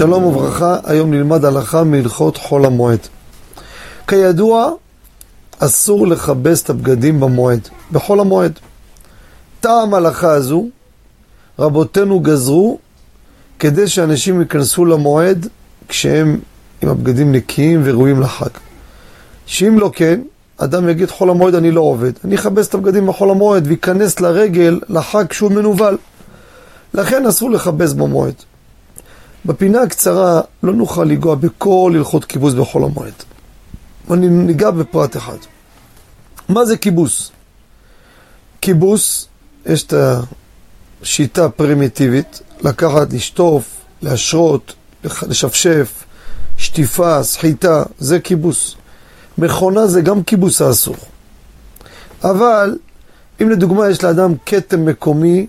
שלום וברכה, היום נלמד הלכה מהלכות חול המועד. כידוע, אסור לכבס את הבגדים במועד, בחול המועד. טעם ההלכה הזו, רבותינו גזרו כדי שאנשים ייכנסו למועד כשהם עם הבגדים נקיים וראויים לחג. שאם לא כן, אדם יגיד חול המועד אני לא עובד, אני אכבס את הבגדים בחול המועד וייכנס לרגל לחג כשהוא מנוול. לכן אסור לכבס במועד. בפינה הקצרה לא נוכל לנגוע בכל הלכות כיבוס בחול המועד. אני ניגע בפרט אחד. מה זה כיבוס? כיבוס, יש את השיטה הפרימיטיבית, לקחת, לשטוף, להשרות, לשפשף, שטיפה, סחיטה, זה כיבוס. מכונה זה גם כיבוס האסור. אבל, אם לדוגמה יש לאדם כתם מקומי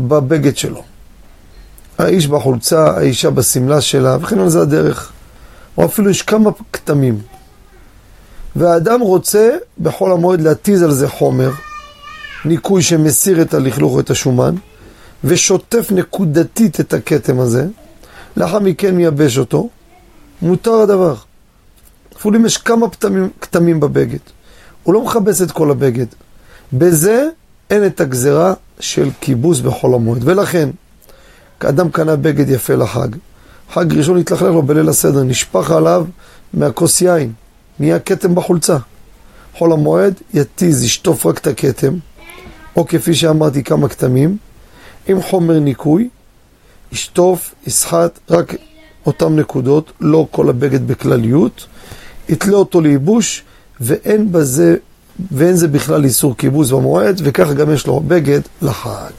בבגד שלו, האיש בחולצה, האישה בשמלה שלה, וכן על זה הדרך. או אפילו יש כמה כתמים. והאדם רוצה בחול המועד להתיז על זה חומר, ניקוי שמסיר את הלכלוך ואת השומן, ושוטף נקודתית את הכתם הזה, לאחר מכן מייבש אותו, מותר הדבר. אפילו אם יש כמה כתמים, כתמים בבגד. הוא לא מכבס את כל הבגד. בזה אין את הגזרה של כיבוס בחול המועד. ולכן, אדם קנה בגד יפה לחג, חג ראשון התלכלך לו בליל הסדר, נשפך עליו מהכוס יין, נהיה כתם בחולצה. חול המועד יתיז, ישטוף רק את הכתם, או כפי שאמרתי כמה כתמים, עם חומר ניקוי, ישטוף, יסחט רק אותם נקודות, לא כל הבגד בכלליות, יתלה אותו לייבוש, ואין בזה, ואין זה בכלל איסור כיבוס במועד, וכך גם יש לו בגד לחג.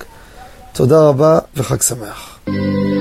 תודה רבה וחג שמח. Música